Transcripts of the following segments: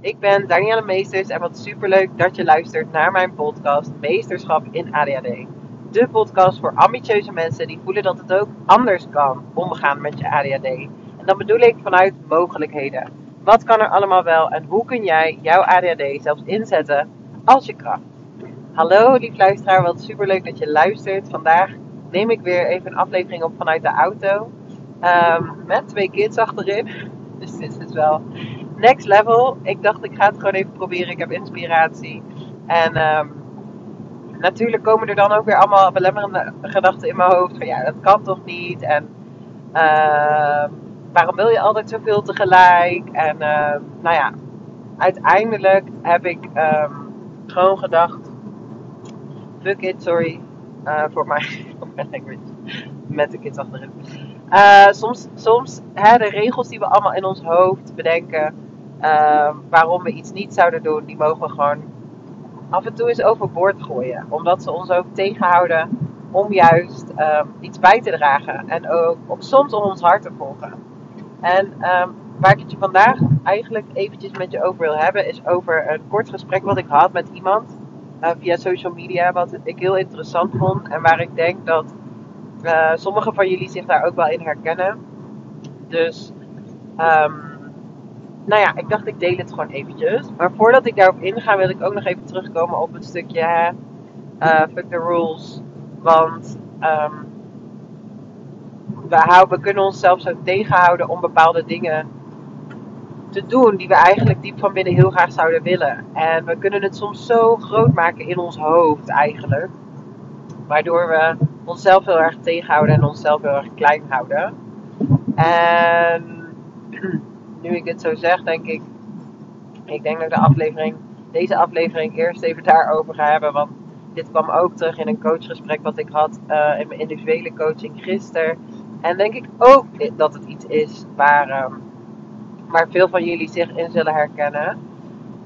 Ik ben Danielle Meesters en wat superleuk dat je luistert naar mijn podcast Meesterschap in ADHD. De podcast voor ambitieuze mensen die voelen dat het ook anders kan omgaan met je ADHD. En dan bedoel ik vanuit mogelijkheden. Wat kan er allemaal wel en hoe kun jij jouw ADHD zelfs inzetten als je kracht? Hallo lief luisteraar, wat superleuk dat je luistert. Vandaag neem ik weer even een aflevering op vanuit de auto. Um, met twee kids achterin. Dus dit is wel next level. Ik dacht, ik ga het gewoon even proberen. Ik heb inspiratie. En um, natuurlijk komen er dan ook weer allemaal belemmerende gedachten in mijn hoofd. Van ja, dat kan toch niet? En uh, waarom wil je altijd zoveel tegelijk? En uh, nou ja, uiteindelijk heb ik gewoon gedacht: fuck it, sorry uh, voor mijn language. Met de kids achterin. Uh, soms, soms hè, de regels die we allemaal in ons hoofd bedenken, uh, waarom we iets niet zouden doen, die mogen we gewoon af en toe eens overboord gooien. Omdat ze ons ook tegenhouden om juist um, iets bij te dragen. En ook om, soms om ons hart te volgen. En um, waar ik het je vandaag eigenlijk eventjes met je over wil hebben, is over een kort gesprek wat ik had met iemand uh, via social media. Wat ik heel interessant vond en waar ik denk dat uh, sommigen van jullie zich daar ook wel in herkennen. Dus, um, nou ja, ik dacht ik deel het gewoon eventjes. Maar voordat ik daarop inga, wil ik ook nog even terugkomen op het stukje uh, fuck the rules. Want um, we, we kunnen onszelf zo tegenhouden om bepaalde dingen te doen die we eigenlijk diep van binnen heel graag zouden willen. En we kunnen het soms zo groot maken in ons hoofd eigenlijk. Waardoor we onszelf heel erg tegenhouden en onszelf heel erg klein houden. En nu ik dit zo zeg, denk ik, ik denk dat de aflevering, deze aflevering eerst even daarover ga hebben. Want dit kwam ook terug in een coachgesprek wat ik had uh, in mijn individuele coaching gisteren. En denk ik ook dat het iets is waar, um, veel van jullie zich in zullen herkennen.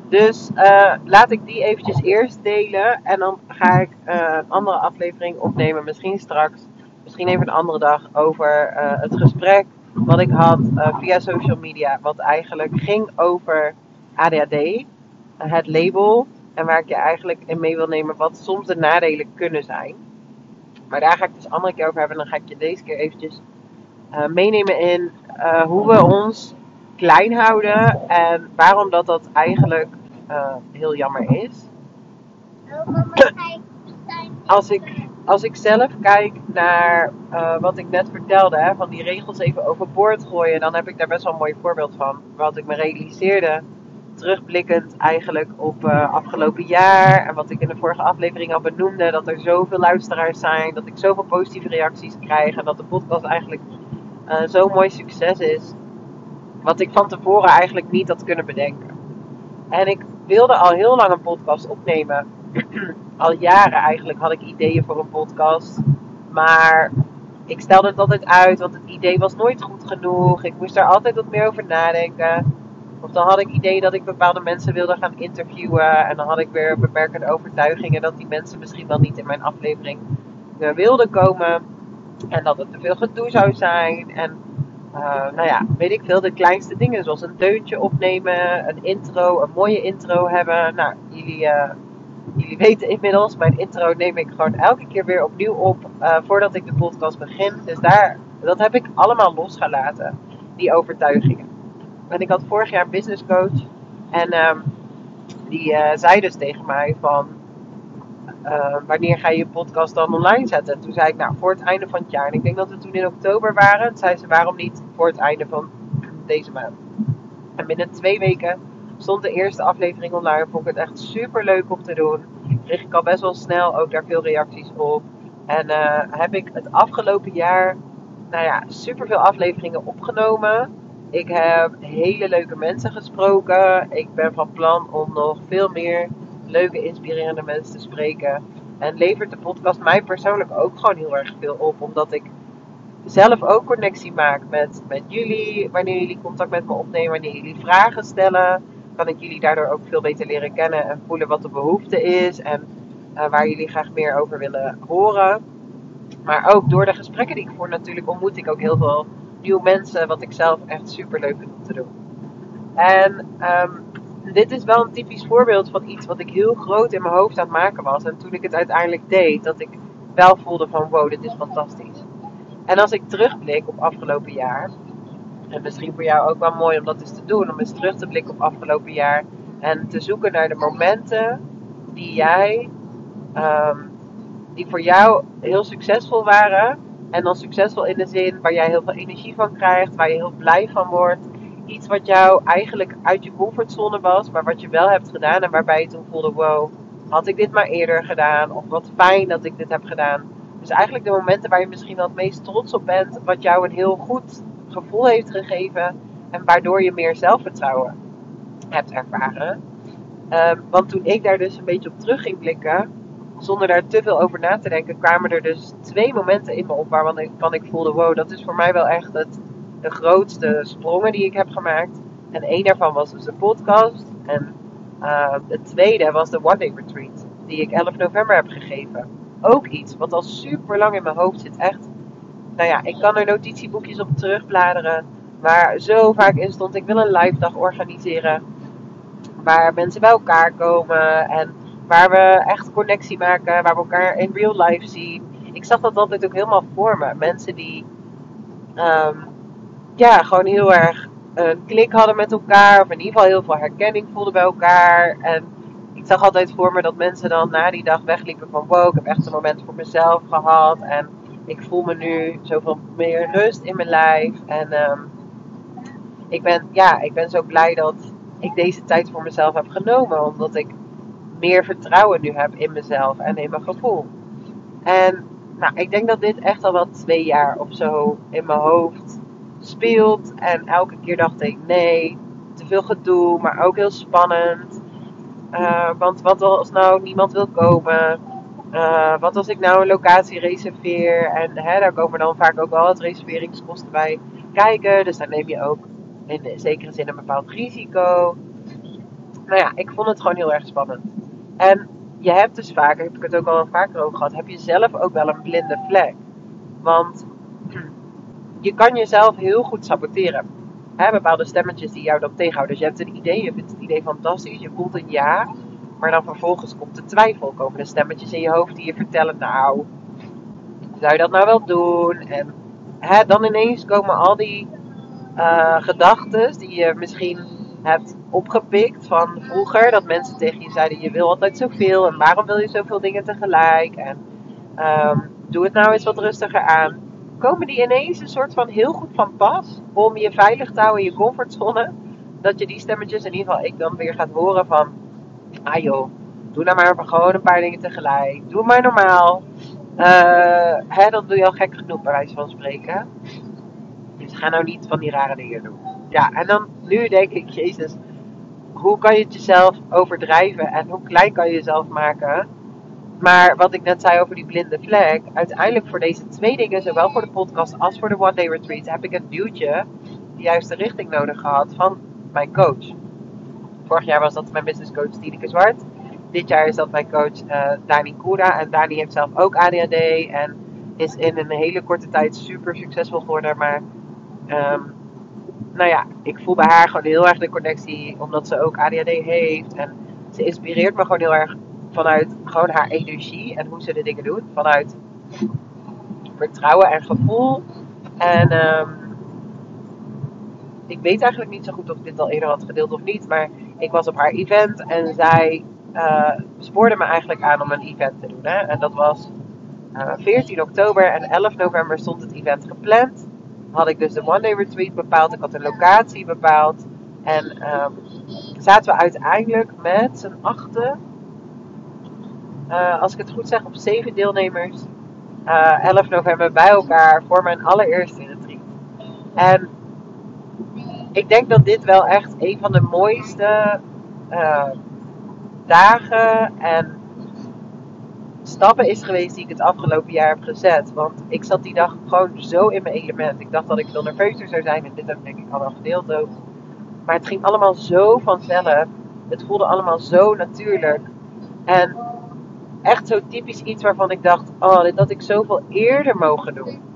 Dus uh, laat ik die eventjes eerst delen. En dan ga ik uh, een andere aflevering opnemen. Misschien straks. Misschien even een andere dag. Over het gesprek wat ik had via social media. Wat eigenlijk ging over ADHD. het label. En waar ik je eigenlijk in mee wil nemen. Wat soms de nadelen kunnen zijn. Maar daar ga ik dus andere keer over hebben. En dan ga ik je deze keer eventjes meenemen in hoe we ons klein houden. En waarom dat dat eigenlijk heel jammer is. Als ik, als ik zelf kijk naar uh, wat ik net vertelde, hè, van die regels even overboord gooien, dan heb ik daar best wel een mooi voorbeeld van. Wat ik me realiseerde, terugblikkend eigenlijk op uh, afgelopen jaar. En wat ik in de vorige aflevering al benoemde, dat er zoveel luisteraars zijn, dat ik zoveel positieve reacties krijg en dat de podcast eigenlijk zo'n mooi succes is. Wat ik van tevoren eigenlijk niet had kunnen bedenken. En ik wilde al heel lang een podcast opnemen. al jaren eigenlijk had ik ideeën voor een podcast. Maar ik stelde het altijd uit, want het idee was nooit goed genoeg. Ik moest daar altijd wat meer over nadenken. Of dan had ik idee dat ik bepaalde mensen wilde gaan interviewen. En dan had ik weer beperkende overtuigingen dat die mensen misschien wel niet in mijn aflevering wilden komen. En dat het te veel gedoe zou zijn. En uh, nou ja, weet ik veel, de kleinste dingen. Zoals een deuntje opnemen, een intro, een mooie intro hebben. Nou, jullie, uh, jullie weten inmiddels, mijn intro neem ik gewoon elke keer weer opnieuw op uh, voordat ik de podcast begin. Dus daar, dat heb ik allemaal losgelaten, die overtuigingen. En ik had vorig jaar een business coach en um, die zei dus tegen mij van uh, wanneer ga je je podcast dan online zetten? Toen zei ik, nou, voor het einde van het jaar. En ik denk dat we toen in oktober waren. Toen zei ze, waarom niet voor het einde van deze maand? En binnen twee weken stond de eerste aflevering online. Vond ik het echt super leuk om te doen. Kreeg ik al best wel snel ook daar veel reacties op. En uh, heb ik het afgelopen jaar, nou ja, super veel afleveringen opgenomen. Ik heb hele leuke mensen gesproken. Ik ben van plan om nog veel meer leuke, inspirerende mensen te spreken. En levert de podcast mij persoonlijk ook gewoon heel erg veel op. Omdat ik zelf ook connectie maak met, met jullie. Wanneer jullie contact met me opnemen, wanneer jullie vragen stellen. Kan ik jullie daardoor ook veel beter leren kennen en voelen wat de behoefte is. En uh, waar jullie graag meer over willen horen. Maar ook door de gesprekken die ik voer natuurlijk ontmoet ik ook heel veel nieuwe mensen. Wat ik zelf echt super leuk vind om te doen. En um, dit is wel een typisch voorbeeld van iets wat ik heel groot in mijn hoofd aan het maken was. En toen ik het uiteindelijk deed, dat ik wel voelde van wow, dit is fantastisch. En als ik terugblik op afgelopen jaar, en misschien voor jou ook wel mooi om dat eens te doen, om eens terug te blikken op afgelopen jaar en te zoeken naar de momenten die jij, um, die voor jou heel succesvol waren. En dan succesvol in de zin waar jij heel veel energie van krijgt, waar je heel blij van wordt. Iets wat jou eigenlijk uit je comfortzone was, maar wat je wel hebt gedaan en waarbij je toen voelde: wow, had ik dit maar eerder gedaan? Of wat fijn dat ik dit heb gedaan. Dus eigenlijk de momenten waar je misschien wel het meest trots op bent, wat jou een heel goed gevoel heeft gegeven en waardoor je meer zelfvertrouwen hebt ervaren. Um, want toen ik daar dus een beetje op terug ging blikken, zonder daar te veel over na te denken, kwamen er dus twee momenten in me op waarvan ik, ik voelde: wow, dat is voor mij wel echt het, de grootste sprongen die ik heb gemaakt. En één daarvan was dus de podcast. En uh, het tweede was de One Day Retreat, die ik 11 november heb gegeven. Ook iets wat al super lang in mijn hoofd zit. Echt, nou ja, ik kan er notitieboekjes op terugbladeren. Waar zo vaak in stond: ik wil een live dag organiseren. Waar mensen bij elkaar komen en waar we echt connectie maken, waar we elkaar in real life zien. Ik zag dat altijd ook helemaal voor me. Mensen die um, ja, gewoon heel erg een klik hadden met elkaar, of in ieder geval heel veel herkenning voelden bij elkaar. En ik zag altijd voor me dat mensen dan na die dag wegliepen van wow, ik heb echt een moment voor mezelf gehad. En ik voel me nu zoveel meer rust in mijn lijf. En um, ik, ben, ja, ik ben zo blij dat ik deze tijd voor mezelf heb genomen. Omdat ik meer vertrouwen nu heb in mezelf en in mijn gevoel. En nou, ik denk dat dit echt al wel twee jaar of zo in mijn hoofd speelt. En elke keer dacht ik, nee, te veel gedoe, maar ook heel spannend. Uh, want wat als nou niemand wil komen? Uh, wat als ik nou een locatie reserveer? En hè, daar komen dan vaak ook wel wat reserveringskosten bij kijken. Dus dan neem je ook in zekere zin een bepaald risico. Nou ja, ik vond het gewoon heel erg spannend. En je hebt dus vaak, heb ik het ook al vaker over gehad, heb je zelf ook wel een blinde vlek. Want je kan jezelf heel goed saboteren. Bepaalde stemmetjes die jou dan tegenhouden. Dus je hebt een idee, je vindt het idee fantastisch, je voelt een ja. Maar dan vervolgens komt de twijfel. Komen de stemmetjes in je hoofd die je vertellen, nou, zou je dat nou wel doen? En hè, dan ineens komen al die uh, gedachten die je misschien hebt opgepikt van vroeger. Dat mensen tegen je zeiden, je wil altijd zoveel en waarom wil je zoveel dingen tegelijk? En um, doe het nou eens wat rustiger aan. Komen die ineens een soort van heel goed van pas om je veilig te houden in je comfortzone? Dat je die stemmetjes, in ieder geval ik dan weer gaat horen van, ah joh, doe nou maar gewoon een paar dingen tegelijk. Doe maar normaal. Uh, hè, dan doe je al gek genoeg bij wijze van spreken. Dus ga nou niet van die rare dingen doen. Ja, en dan nu denk ik, Jezus, hoe kan je het jezelf overdrijven en hoe klein kan je jezelf maken? Maar wat ik net zei over die blinde vlek, uiteindelijk voor deze twee dingen, zowel voor de podcast als voor de One Day Retreat, heb ik een duwtje, de juiste richting nodig gehad van mijn coach. Vorig jaar was dat mijn business coach Tineke Zwart. Dit jaar is dat mijn coach uh, Dani Koura. En Dani heeft zelf ook ADHD en is in een hele korte tijd super succesvol geworden. Maar um, nou ja, ik voel bij haar gewoon heel erg de connectie, omdat ze ook ADHD heeft. En ze inspireert me gewoon heel erg vanuit gewoon haar energie en hoe ze de dingen doet. Vanuit vertrouwen en gevoel. En um, ik weet eigenlijk niet zo goed of ik dit al eerder had gedeeld of niet. Maar ik was op haar event en zij uh, spoorde me eigenlijk aan om een event te doen. Hè? En dat was uh, eh, 14 oktober en 11 november stond het event gepland had ik dus de one day retreat bepaald. Ik had een locatie bepaald. En um, zaten we uiteindelijk met z'n achten, uh, als ik het goed zeg, op zeven deelnemers. Uh, eh, 11 november bij elkaar voor mijn allereerste retreat. En ik denk dat dit wel echt een van de mooiste uh, dagen en stappen is geweest die ik het afgelopen jaar heb gezet. Want ik zat die dag gewoon zo in mijn element. Ik dacht dat ik veel nerveuzer zou zijn. En dit heb ik denk ik al gedeeld ook. Maar het ging allemaal zo vanzelf. Het voelde allemaal zo natuurlijk. En echt zo typisch iets waarvan ik dacht: oh, dit had ik zoveel eerder mogen doen.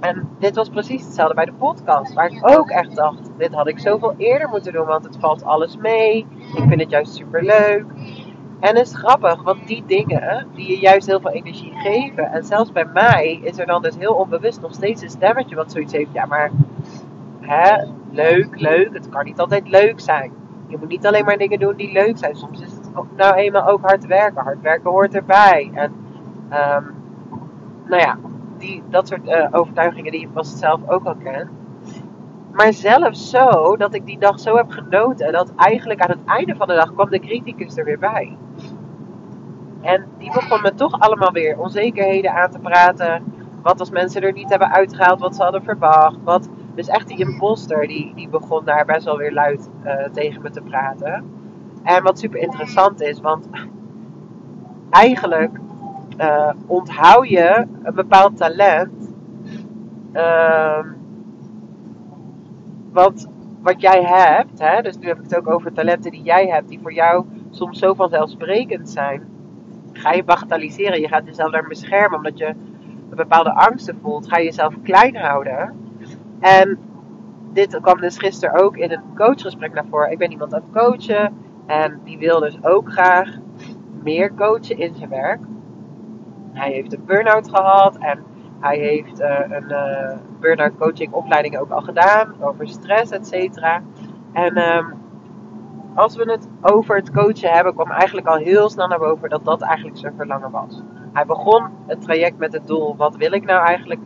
En dit was precies hetzelfde bij de podcast, waar ik ook echt dacht: dit had ik zoveel eerder moeten doen, want het valt alles mee. Ik vind het juist super leuk. En het is grappig, want die dingen die je juist heel veel energie geven. En zelfs bij mij is er dan dus heel onbewust nog steeds een stemmetje wat zoiets heeft. Ja, maar hè, leuk, leuk. Het kan niet altijd leuk zijn. Je moet niet alleen maar dingen doen die leuk zijn. Soms is het nou eenmaal ook hard werken. Hard werken hoort erbij. En um, nou ja, die, dat soort uh, overtuigingen die je vast zelf ook al kent. Maar zelfs zo dat ik die dag zo heb genoten. Dat eigenlijk aan het einde van de dag kwam de criticus er weer bij. En die begon me toch allemaal weer onzekerheden aan te praten. Wat als mensen er niet hebben uitgehaald wat ze hadden verwacht. Wat, dus echt die imposter die, die begon daar best wel weer luid uh, tegen me te praten. En wat super interessant is, want eigenlijk uh, onthoud je een bepaald talent. Uh, wat, wat jij hebt, hè? dus nu heb ik het ook over talenten die jij hebt, die voor jou soms zo vanzelfsprekend zijn. Ga je bagatelliseren, je gaat jezelf daar beschermen omdat je een bepaalde angsten voelt. Ga je jezelf klein houden. En dit kwam dus gisteren ook in een coachgesprek naar voren. Ik ben iemand aan het coachen en die wil dus ook graag meer coachen in zijn werk. Hij heeft een burn-out gehad en hij heeft uh, een uh, burn-out coaching opleiding ook al gedaan over stress, et cetera. En um, als we het over het coachen hebben, kwam eigenlijk al heel snel naar boven dat dat eigenlijk zijn verlangen was. Hij begon het traject met het doel: wat wil ik nou eigenlijk?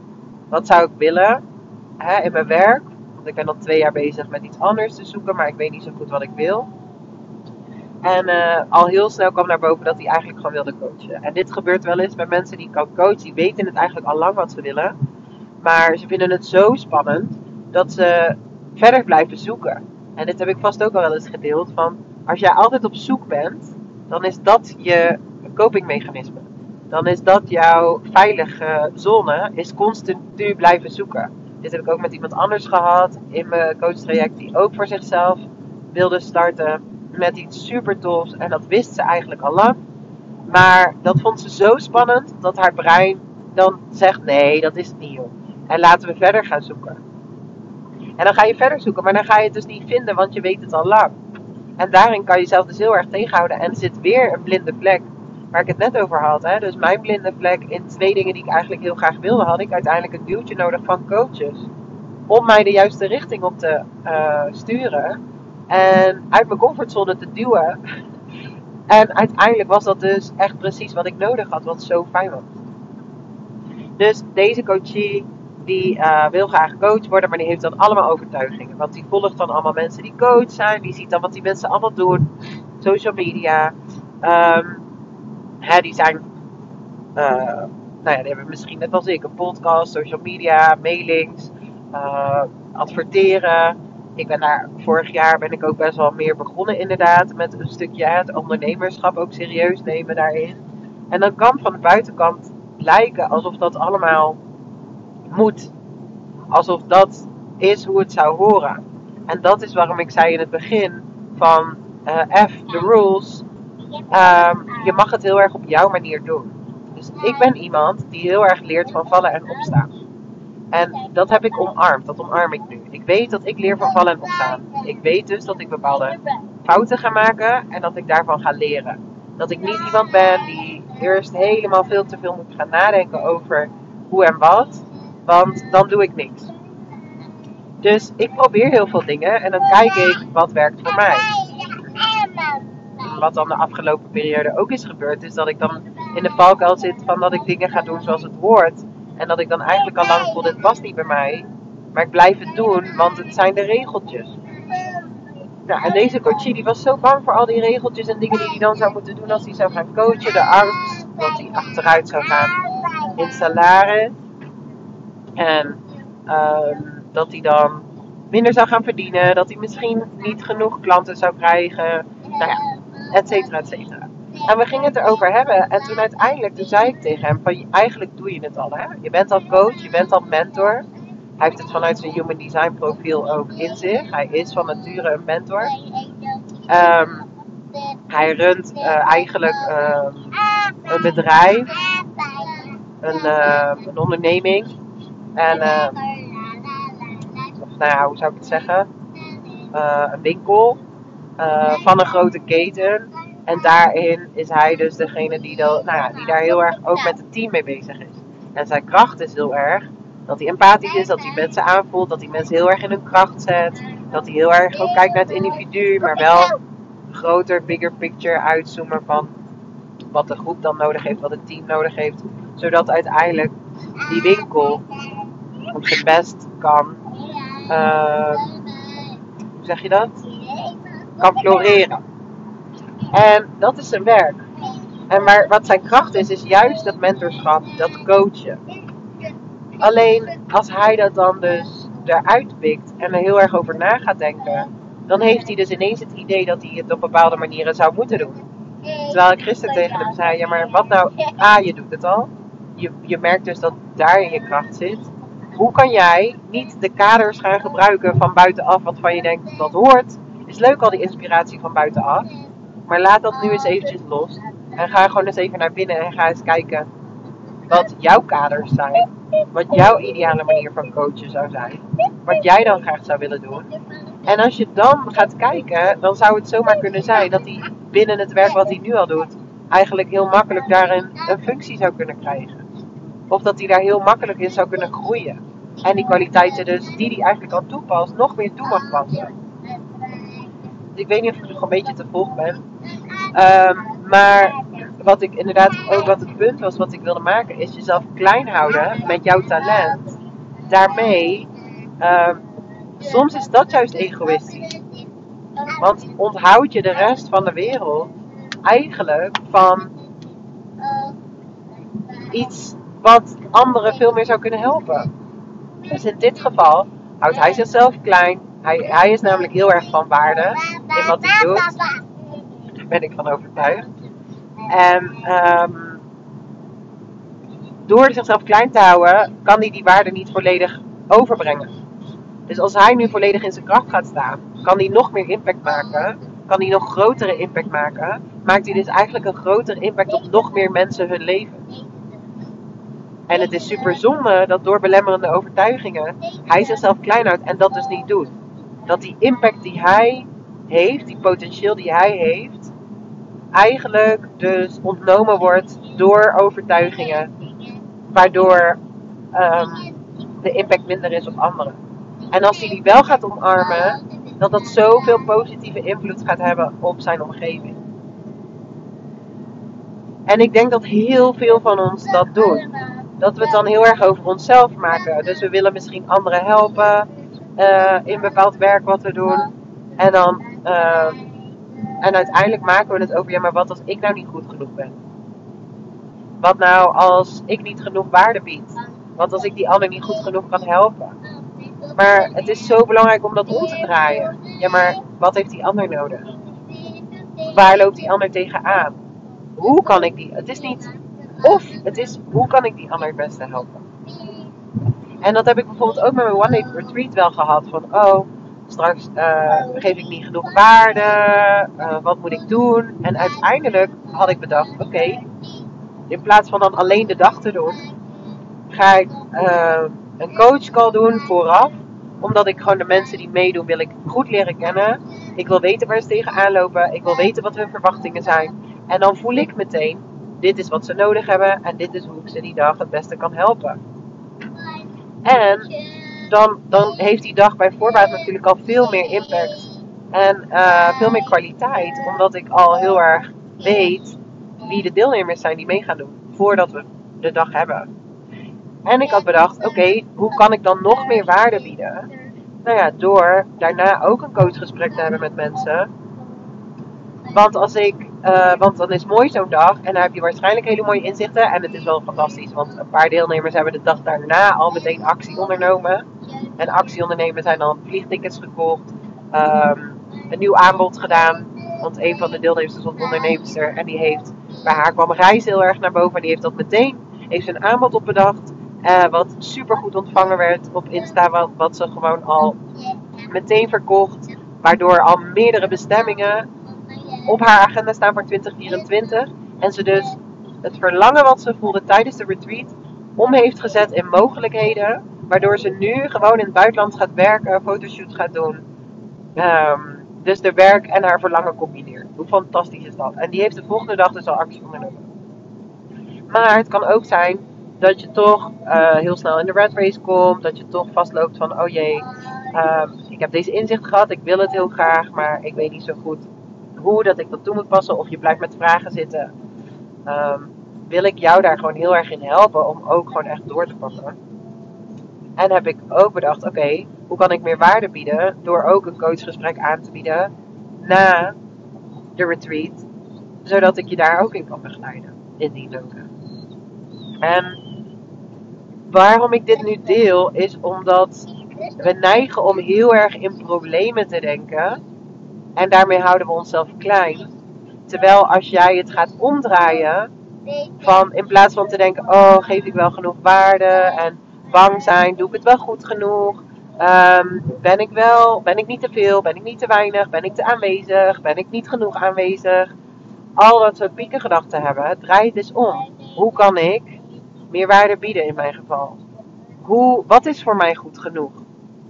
Wat zou ik willen hè, in mijn werk? Want ik ben al twee jaar bezig met iets anders te zoeken, maar ik weet niet zo goed wat ik wil. En uh, al heel snel kwam naar boven dat hij eigenlijk gewoon wilde coachen. En dit gebeurt wel eens bij mensen die kan coachen. Die weten het eigenlijk al lang wat ze willen. Maar ze vinden het zo spannend dat ze verder blijven zoeken. En dit heb ik vast ook al wel eens gedeeld. Van als jij altijd op zoek bent, dan is dat je copingmechanisme. Dan is dat jouw veilige zone, is continu blijven zoeken. Dit heb ik ook met iemand anders gehad in mijn coachtraject die ook voor zichzelf wilde starten met iets super tofs. En dat wist ze eigenlijk al lang. Maar dat vond ze zo spannend dat haar brein dan zegt: nee, dat is het niet joh. En laten we verder gaan zoeken. En dan ga je verder zoeken, maar dan ga je het dus niet vinden, want je weet het al lang. En daarin kan je jezelf dus heel erg tegenhouden. En er zit weer een blinde vlek, waar ik het net over had. Hè? Dus mijn blinde vlek in twee dingen die ik eigenlijk heel graag wilde, had ik uiteindelijk een duwtje nodig van coaches. Om mij de juiste richting op te uh, sturen. En uit mijn comfortzone te duwen. En uiteindelijk was dat dus echt precies wat ik nodig had, wat zo fijn was. Dus deze coachie, die uh, wil graag coach worden, maar die heeft dan allemaal overtuigingen. Want die volgt dan allemaal mensen die coach zijn. Die ziet dan wat die mensen allemaal doen. Social media. Um, die zijn, uh, nou ja, hebben misschien net als ik een podcast, social media, mailings, uh, adverteren. Ik ben daar, vorig jaar ben ik ook best wel meer begonnen inderdaad. Met een stukje het ondernemerschap ook serieus nemen daarin. En dan kan van de buitenkant lijken alsof dat allemaal moet. Alsof dat is hoe het zou horen. En dat is waarom ik zei in het begin van uh, F, the rules. Um, je mag het heel erg op jouw manier doen. Dus ik ben iemand die heel erg leert van vallen en opstaan. En dat heb ik omarmd, dat omarm ik nu. Ik weet dat ik leer van vallen en opstaan. Ik weet dus dat ik bepaalde fouten ga maken en dat ik daarvan ga leren. Dat ik niet iemand ben die eerst helemaal veel te veel moet gaan nadenken over hoe en wat, want dan doe ik niks. Dus ik probeer heel veel dingen en dan kijk ik wat werkt voor mij. Wat dan de afgelopen periode ook is gebeurd, is dat ik dan in de valkuil zit van dat ik dingen ga doen zoals het hoort. En dat ik dan eigenlijk al lang voel, dit past niet bij mij. Maar ik blijf het doen, want het zijn de regeltjes. Nou, en deze coachie die was zo bang voor al die regeltjes en dingen die hij dan zou moeten doen als hij zou gaan coachen. De angst dat hij achteruit zou gaan in salaris. En um, dat hij dan minder zou gaan verdienen. Dat hij misschien niet genoeg klanten zou krijgen. Nou ja, et cetera, et cetera. En we gingen het erover hebben. En toen uiteindelijk, toen zei ik tegen hem: van eigenlijk doe je het al. Hè? Je bent al coach, je bent al mentor. Hij heeft het vanuit zijn human design profiel ook in zich. Hij is van nature een mentor. Um, hij runt uh, eigenlijk uh, een bedrijf, een, uh, een onderneming, En, eh, of nou ja, hoe zou ik het zeggen? Eh, een winkel eh, van een grote keten. En daarin is hij dus degene die, nou ja, die daar heel erg ook met het team mee bezig is. En zijn kracht is heel erg dat hij empathisch is, dat hij mensen aanvoelt, dat hij mensen heel erg in hun kracht zet. Dat hij heel erg ook kijkt naar het individu, maar wel groter, bigger picture uitzoomen van wat de groep dan nodig heeft, wat het team nodig heeft. Zodat uiteindelijk die winkel op zijn best kan, uh, hoe zeg je dat? Kan floreren. En dat is zijn werk. En maar wat zijn kracht is, is juist dat mentorschap, dat coachen. Alleen als hij dat dan dus eruit pikt en er heel erg over na gaat denken, dan heeft hij dus ineens het idee dat hij het op bepaalde manieren zou moeten doen. Terwijl ik gisteren tegen hem zei: Ja, maar wat nou? A, je doet het al. Je, je merkt dus dat daarin je kracht zit. Hoe kan jij niet de kaders gaan gebruiken van buitenaf, wat van je denkt dat hoort? Is leuk al die inspiratie van buitenaf. Maar laat dat nu eens eventjes los. En ga gewoon eens even naar binnen en ga eens kijken wat jouw kaders zijn. Wat jouw ideale manier van coachen zou zijn. Wat jij dan graag zou willen doen. En als je dan gaat kijken, dan zou het zomaar kunnen zijn dat hij binnen het werk wat hij nu al doet, eigenlijk heel makkelijk daarin een functie zou kunnen krijgen. Of dat hij daar heel makkelijk in zou kunnen groeien. En die kwaliteiten dus, die hij eigenlijk al toepast, nog meer toe mag passen. Ik weet niet of ik nog een beetje te volgen ben. Um, maar wat ik inderdaad ook wat het punt was wat ik wilde maken, is jezelf klein houden met jouw talent. Daarmee, um, soms is dat juist egoïstisch. Want onthoud je de rest van de wereld eigenlijk van iets wat anderen veel meer zou kunnen helpen. Dus in dit geval houdt hij zichzelf klein. Hij, hij is namelijk heel erg van waarde in wat hij doet. Daar ben ik van overtuigd. En um, door zichzelf klein te houden, kan hij die waarde niet volledig overbrengen. Dus als hij nu volledig in zijn kracht gaat staan, kan hij nog meer impact maken. Kan hij nog grotere impact maken. Maakt hij dus eigenlijk een grotere impact op nog meer mensen hun leven. En het is super zonde dat door belemmerende overtuigingen hij zichzelf klein houdt en dat dus niet doet. Dat die impact die hij heeft, die potentieel die hij heeft, eigenlijk dus ontnomen wordt door overtuigingen. Waardoor um, de impact minder is op anderen. En als hij die wel gaat omarmen, dat dat zoveel positieve invloed gaat hebben op zijn omgeving. En ik denk dat heel veel van ons dat doen. Dat we het dan heel erg over onszelf maken. Dus we willen misschien anderen helpen uh, in bepaald werk wat we doen. En dan uh, en uiteindelijk maken we het over, ja, maar wat als ik nou niet goed genoeg ben? Wat nou als ik niet genoeg waarde bied? Wat als ik die ander niet goed genoeg kan helpen? Maar het is zo belangrijk om dat om te draaien. Ja, maar wat heeft die ander nodig? Waar loopt die ander tegenaan? Hoe kan ik die? Het is niet of, het is hoe kan ik die ander het beste helpen? En dat heb ik bijvoorbeeld ook met mijn One Day Retreat wel gehad. Van, oh, straks uh, geef ik niet genoeg waarde, uh, wat moet ik doen? En uiteindelijk had ik bedacht, oké, in plaats van dan alleen de dag te doen, ga ik uh, een coachcall doen vooraf. Omdat ik gewoon de mensen die meedoen, wil ik goed leren kennen. Ik wil weten waar ze tegenaan lopen. Ik wil weten wat hun verwachtingen zijn. En dan voel ik meteen, dit is wat ze nodig hebben en dit is hoe ik ze die dag het beste kan helpen. En dan, dan heeft die dag bij voorbaat natuurlijk al veel meer impact en uh, veel meer kwaliteit, omdat ik al heel erg weet wie de deelnemers zijn die mee gaan doen voordat we de dag hebben. En ik had bedacht, oké, hoe kan ik dan nog meer waarde bieden? Nou ja, door daarna ook een coachgesprek te hebben met mensen. Want als ik, uh, want dan is mooi zo'n dag en dan heb je waarschijnlijk hele mooie inzichten. En het is wel fantastisch, want een paar deelnemers hebben de dag daarna al meteen actie ondernomen. En actie ondernemen zijn dan vliegtickets gekocht, um, een nieuw aanbod gedaan. Want een van de deelnemers is een onderneemster en die heeft, bij haar kwam reis heel erg naar boven. En die heeft dat meteen, heeft een aanbod op bedacht. Uh, wat super goed ontvangen werd op Insta, wat, wat ze gewoon al meteen verkocht. Waardoor al meerdere bestemmingen op haar agenda staan voor 2024. En ze dus het verlangen wat ze voelde tijdens de retreat om heeft gezet in mogelijkheden Waardoor ze nu gewoon in het buitenland gaat werken, fotoshoots gaat doen. Ehm, dus de werk en haar verlangen combineert. Hoe fantastisch is dat? En die heeft de volgende dag dus al actie ondernomen. Maar het kan ook zijn dat je toch uh, heel snel in de red race komt. Dat je toch vastloopt van, oh jee, um, ik heb deze inzicht gehad, ik wil het heel graag, maar ik weet niet zo goed hoe dat ik dat toe moet passen. Of je blijft met vragen zitten. Um, wil ik jou daar gewoon heel erg in helpen om ook gewoon echt door te passen. En heb ik ook bedacht, oké, hoe kan ik meer waarde bieden door ook een coachgesprek aan te bieden na de retreat, zodat ik je daar ook in kan begeleiden in die leuke. En waarom ik dit nu deel, is omdat we neigen om heel erg in problemen te denken. En daarmee houden we onszelf klein. Terwijl als jij het gaat omdraaien, van in plaats van te denken, oh geef ik wel genoeg waarde en bang zijn, doe ik het wel goed genoeg? Um, ben ik wel, ben ik niet te veel, ben ik niet te weinig, ben ik te aanwezig, ben ik niet genoeg aanwezig? Al dat soort piekengedachten hebben, draait dus om. Hoe kan ik meer waarde bieden in mijn geval? Hoe, wat is voor mij goed genoeg?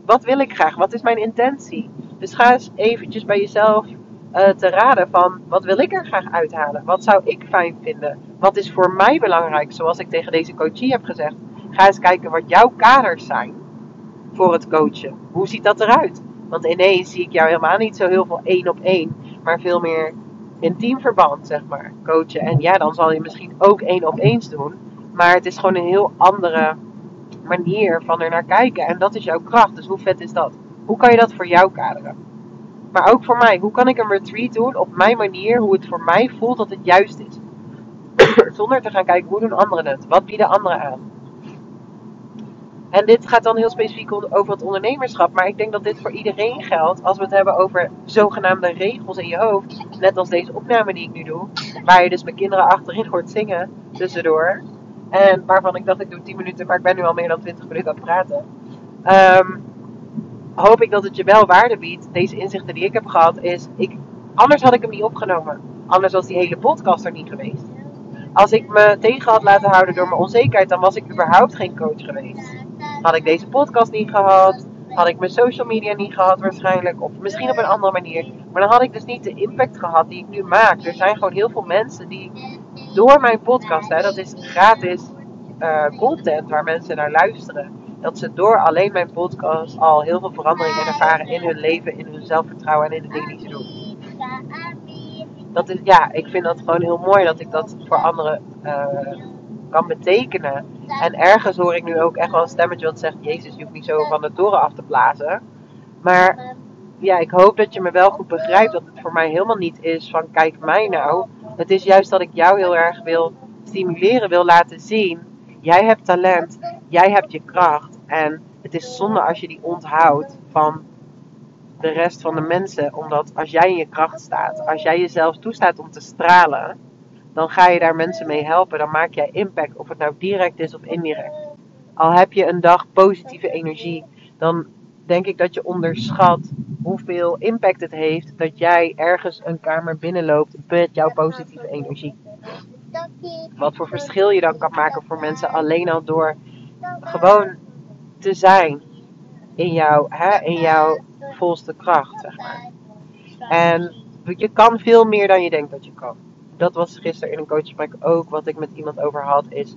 Wat wil ik graag? Wat is mijn intentie? Dus ga eens eventjes bij jezelf uh, te raden van wat wil ik er graag uithalen? Wat zou ik fijn vinden? Wat is voor mij belangrijk? Zoals ik tegen deze coachie heb gezegd. Ga eens kijken wat jouw kaders zijn voor het coachen. Hoe ziet dat eruit? Want ineens zie ik jou helemaal niet zo heel veel één op één, maar veel meer in teamverband, zeg maar, coachen. En ja, dan zal je misschien ook één op eens doen, maar het is gewoon een heel andere manier van er naar kijken. En dat is jouw kracht. Dus hoe vet is dat? Hoe kan je dat voor jou kaderen? Maar ook voor mij. Hoe kan ik een retreat doen op mijn manier, hoe het voor mij voelt dat het juist is? Zonder te gaan kijken hoe doen anderen het? Wat bieden anderen aan? En dit gaat dan heel specifiek over het ondernemerschap. Maar ik denk dat dit voor iedereen geldt. Als we het hebben over zogenaamde regels in je hoofd. Net als deze opname die ik nu doe. Waar je dus mijn kinderen achterin hoort zingen. Tussendoor. En waarvan ik dacht ik doe 10 minuten. Maar ik ben nu al meer dan 20 minuten aan het praten. Um, hoop ik dat het je wel waarde biedt. Deze inzichten die ik heb gehad. Is ik, anders had ik hem niet opgenomen. Anders was die hele podcast er niet geweest. Als ik me tegen had laten houden door mijn onzekerheid. Dan was ik überhaupt geen coach geweest had ik deze podcast niet gehad. Had ik mijn social media niet gehad waarschijnlijk. Of misschien op een andere manier. Maar dan had ik dus niet de impact gehad die ik nu maak. Er zijn gewoon heel veel mensen die door mijn podcast, hè, dat is gratis uh, content waar mensen naar luisteren. Dat ze door alleen mijn podcast al heel veel veranderingen ervaren in hun leven, in hun zelfvertrouwen en in de dingen die ze doen. Dat is, ja, ik vind dat gewoon heel mooi dat ik dat voor anderen uh, kan betekenen. En ergens hoor ik nu ook echt wel een stemmetje wat zegt: Jezus, je hoeft niet zo van de toren af te blazen. Maar ja, ik hoop dat je me wel goed begrijpt dat het voor mij helemaal niet is van: kijk mij nou. Het is juist dat ik jou heel erg wil stimuleren, wil laten zien. Jij hebt talent, jij hebt je kracht. En het is zonde als je die onthoudt van de rest van de mensen. Omdat als jij in je kracht staat, als jij jezelf toestaat om te stralen dan ga je daar mensen mee helpen. Dan maak jij impact, of het nou direct is of indirect. Al heb je een dag positieve energie, dan denk ik dat je onderschat hoeveel impact het heeft dat jij ergens een kamer binnenloopt met jouw positieve energie. Wat voor verschil je dan kan maken voor mensen alleen al door gewoon te zijn in jouw, hè, in jouw volste kracht, zeg maar. En je kan veel meer dan je denkt dat je kan dat was gisteren in een coachgesprek ook wat ik met iemand over had. Is,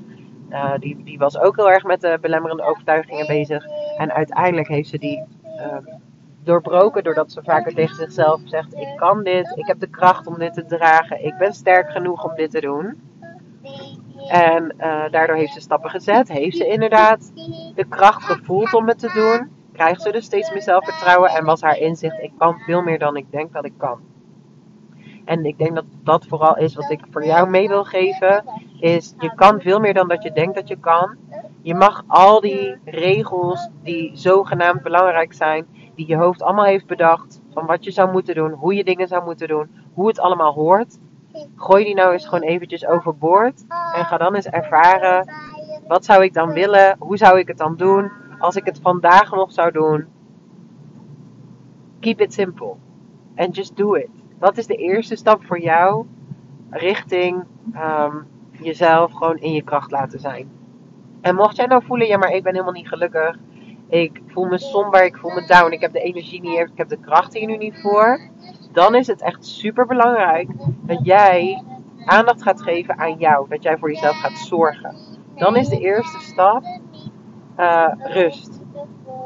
uh, die, die was ook heel erg met de belemmerende overtuigingen bezig. En uiteindelijk heeft ze die uh, doorbroken doordat ze vaker tegen zichzelf zegt: Ik kan dit, ik heb de kracht om dit te dragen, ik ben sterk genoeg om dit te doen. En uh, daardoor heeft ze stappen gezet, heeft ze inderdaad de kracht gevoeld om het te doen. Krijgt ze dus steeds meer zelfvertrouwen en was haar inzicht: ik kan veel meer dan ik denk dat ik kan. En ik denk dat dat vooral is wat ik voor jou mee wil geven. Is je kan veel meer dan dat je denkt dat je kan. Je mag al die regels die zogenaamd belangrijk zijn, die je hoofd allemaal heeft bedacht. Van wat je zou moeten doen, hoe je dingen zou moeten doen, hoe het allemaal hoort. Gooi die nou eens gewoon eventjes overboord. En ga dan eens ervaren. Wat zou ik dan willen? Hoe zou ik het dan doen? Als ik het vandaag nog zou doen. Keep it simple. And just do it. Wat is de eerste stap voor jou richting um, jezelf gewoon in je kracht laten zijn? En mocht jij nou voelen, ja, maar ik ben helemaal niet gelukkig. ik voel me somber, ik voel me down, ik heb de energie niet, ik heb de kracht hier nu niet voor. Dan is het echt super belangrijk dat jij aandacht gaat geven aan jou. Dat jij voor jezelf gaat zorgen. Dan is de eerste stap uh, rust.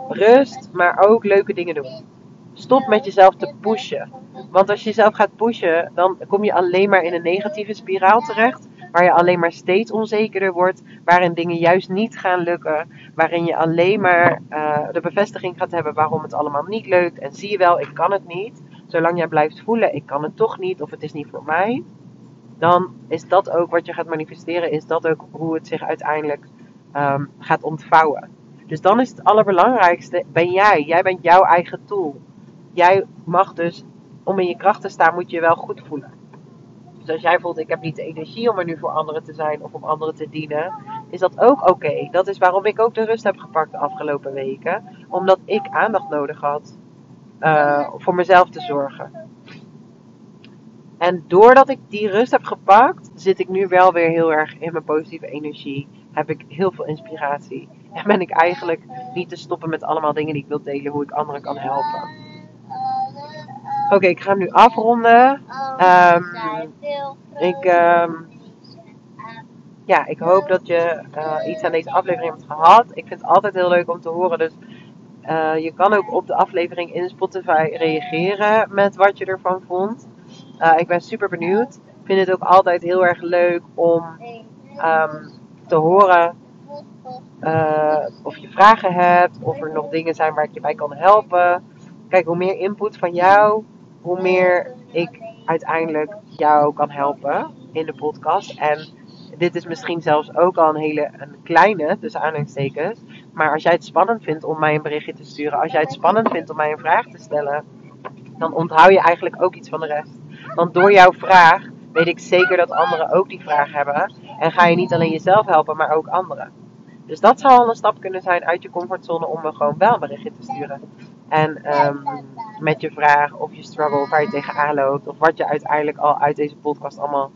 Rust, maar ook leuke dingen doen. Stop met jezelf te pushen. Want als je jezelf gaat pushen, dan kom je alleen maar in een negatieve spiraal terecht. Waar je alleen maar steeds onzekerder wordt. Waarin dingen juist niet gaan lukken. Waarin je alleen maar uh, de bevestiging gaat hebben waarom het allemaal niet lukt. En zie je wel, ik kan het niet. Zolang jij blijft voelen, ik kan het toch niet of het is niet voor mij. Dan is dat ook wat je gaat manifesteren. Is dat ook hoe het zich uiteindelijk um, gaat ontvouwen. Dus dan is het allerbelangrijkste, ben jij. Jij bent jouw eigen tool. Jij mag dus, om in je kracht te staan, moet je je wel goed voelen. Dus als jij voelt, ik heb niet de energie om er nu voor anderen te zijn of om anderen te dienen, is dat ook oké. Dat is waarom ik ook de rust heb gepakt de afgelopen weken. Omdat ik aandacht nodig had uh, voor mezelf te zorgen. En doordat ik die rust heb gepakt, zit ik nu wel weer heel erg in mijn positieve energie. Heb ik heel veel inspiratie. En ben ik eigenlijk niet te stoppen met allemaal dingen die ik wil delen, hoe ik anderen kan helpen. Oké, ik ga hem nu afronden. Um, ik, um, ja, ik hoop dat je uh, iets aan deze aflevering hebt gehad. Ik vind het altijd heel leuk om te horen. Dus uh, je kan ook op de aflevering in Spotify reageren met wat je ervan vond. Uh, ik ben super benieuwd. Ik vind het ook altijd heel erg leuk om um, te horen uh, of je vragen hebt, of er nog dingen zijn waar ik je bij kan helpen. Kijk, hoe meer input van jou, hoe meer ik uiteindelijk jou kan helpen in de podcast. En dit is misschien zelfs ook al een hele een kleine, tussen aanhalingstekens. Maar als jij het spannend vindt om mij een berichtje te sturen, als jij het spannend vindt om mij een vraag te stellen, dan onthoud je eigenlijk ook iets van de rest. Want door jouw vraag weet ik zeker dat anderen ook die vraag hebben. En ga je niet alleen jezelf helpen, maar ook anderen. Dus dat zou al een stap kunnen zijn uit je comfortzone om me gewoon wel een berichtje te sturen. En um, met je vraag of je struggle, waar je tegenaan loopt, of wat je uiteindelijk al uit deze podcast allemaal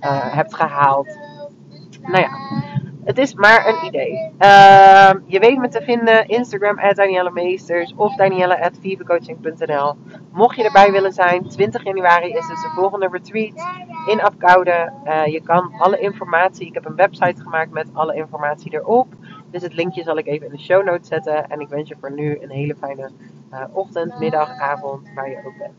uh, hebt gehaald. Nou ja, het is maar een idee. Uh, je weet me te vinden Instagram at Danielle Meesters of Danielle at Mocht je erbij willen zijn, 20 januari is dus de volgende retreat in Apkoude. Uh, je kan alle informatie, ik heb een website gemaakt met alle informatie erop. Dus het linkje zal ik even in de show notes zetten. En ik wens je voor nu een hele fijne uh, ochtend, middag, avond, waar je ook bent.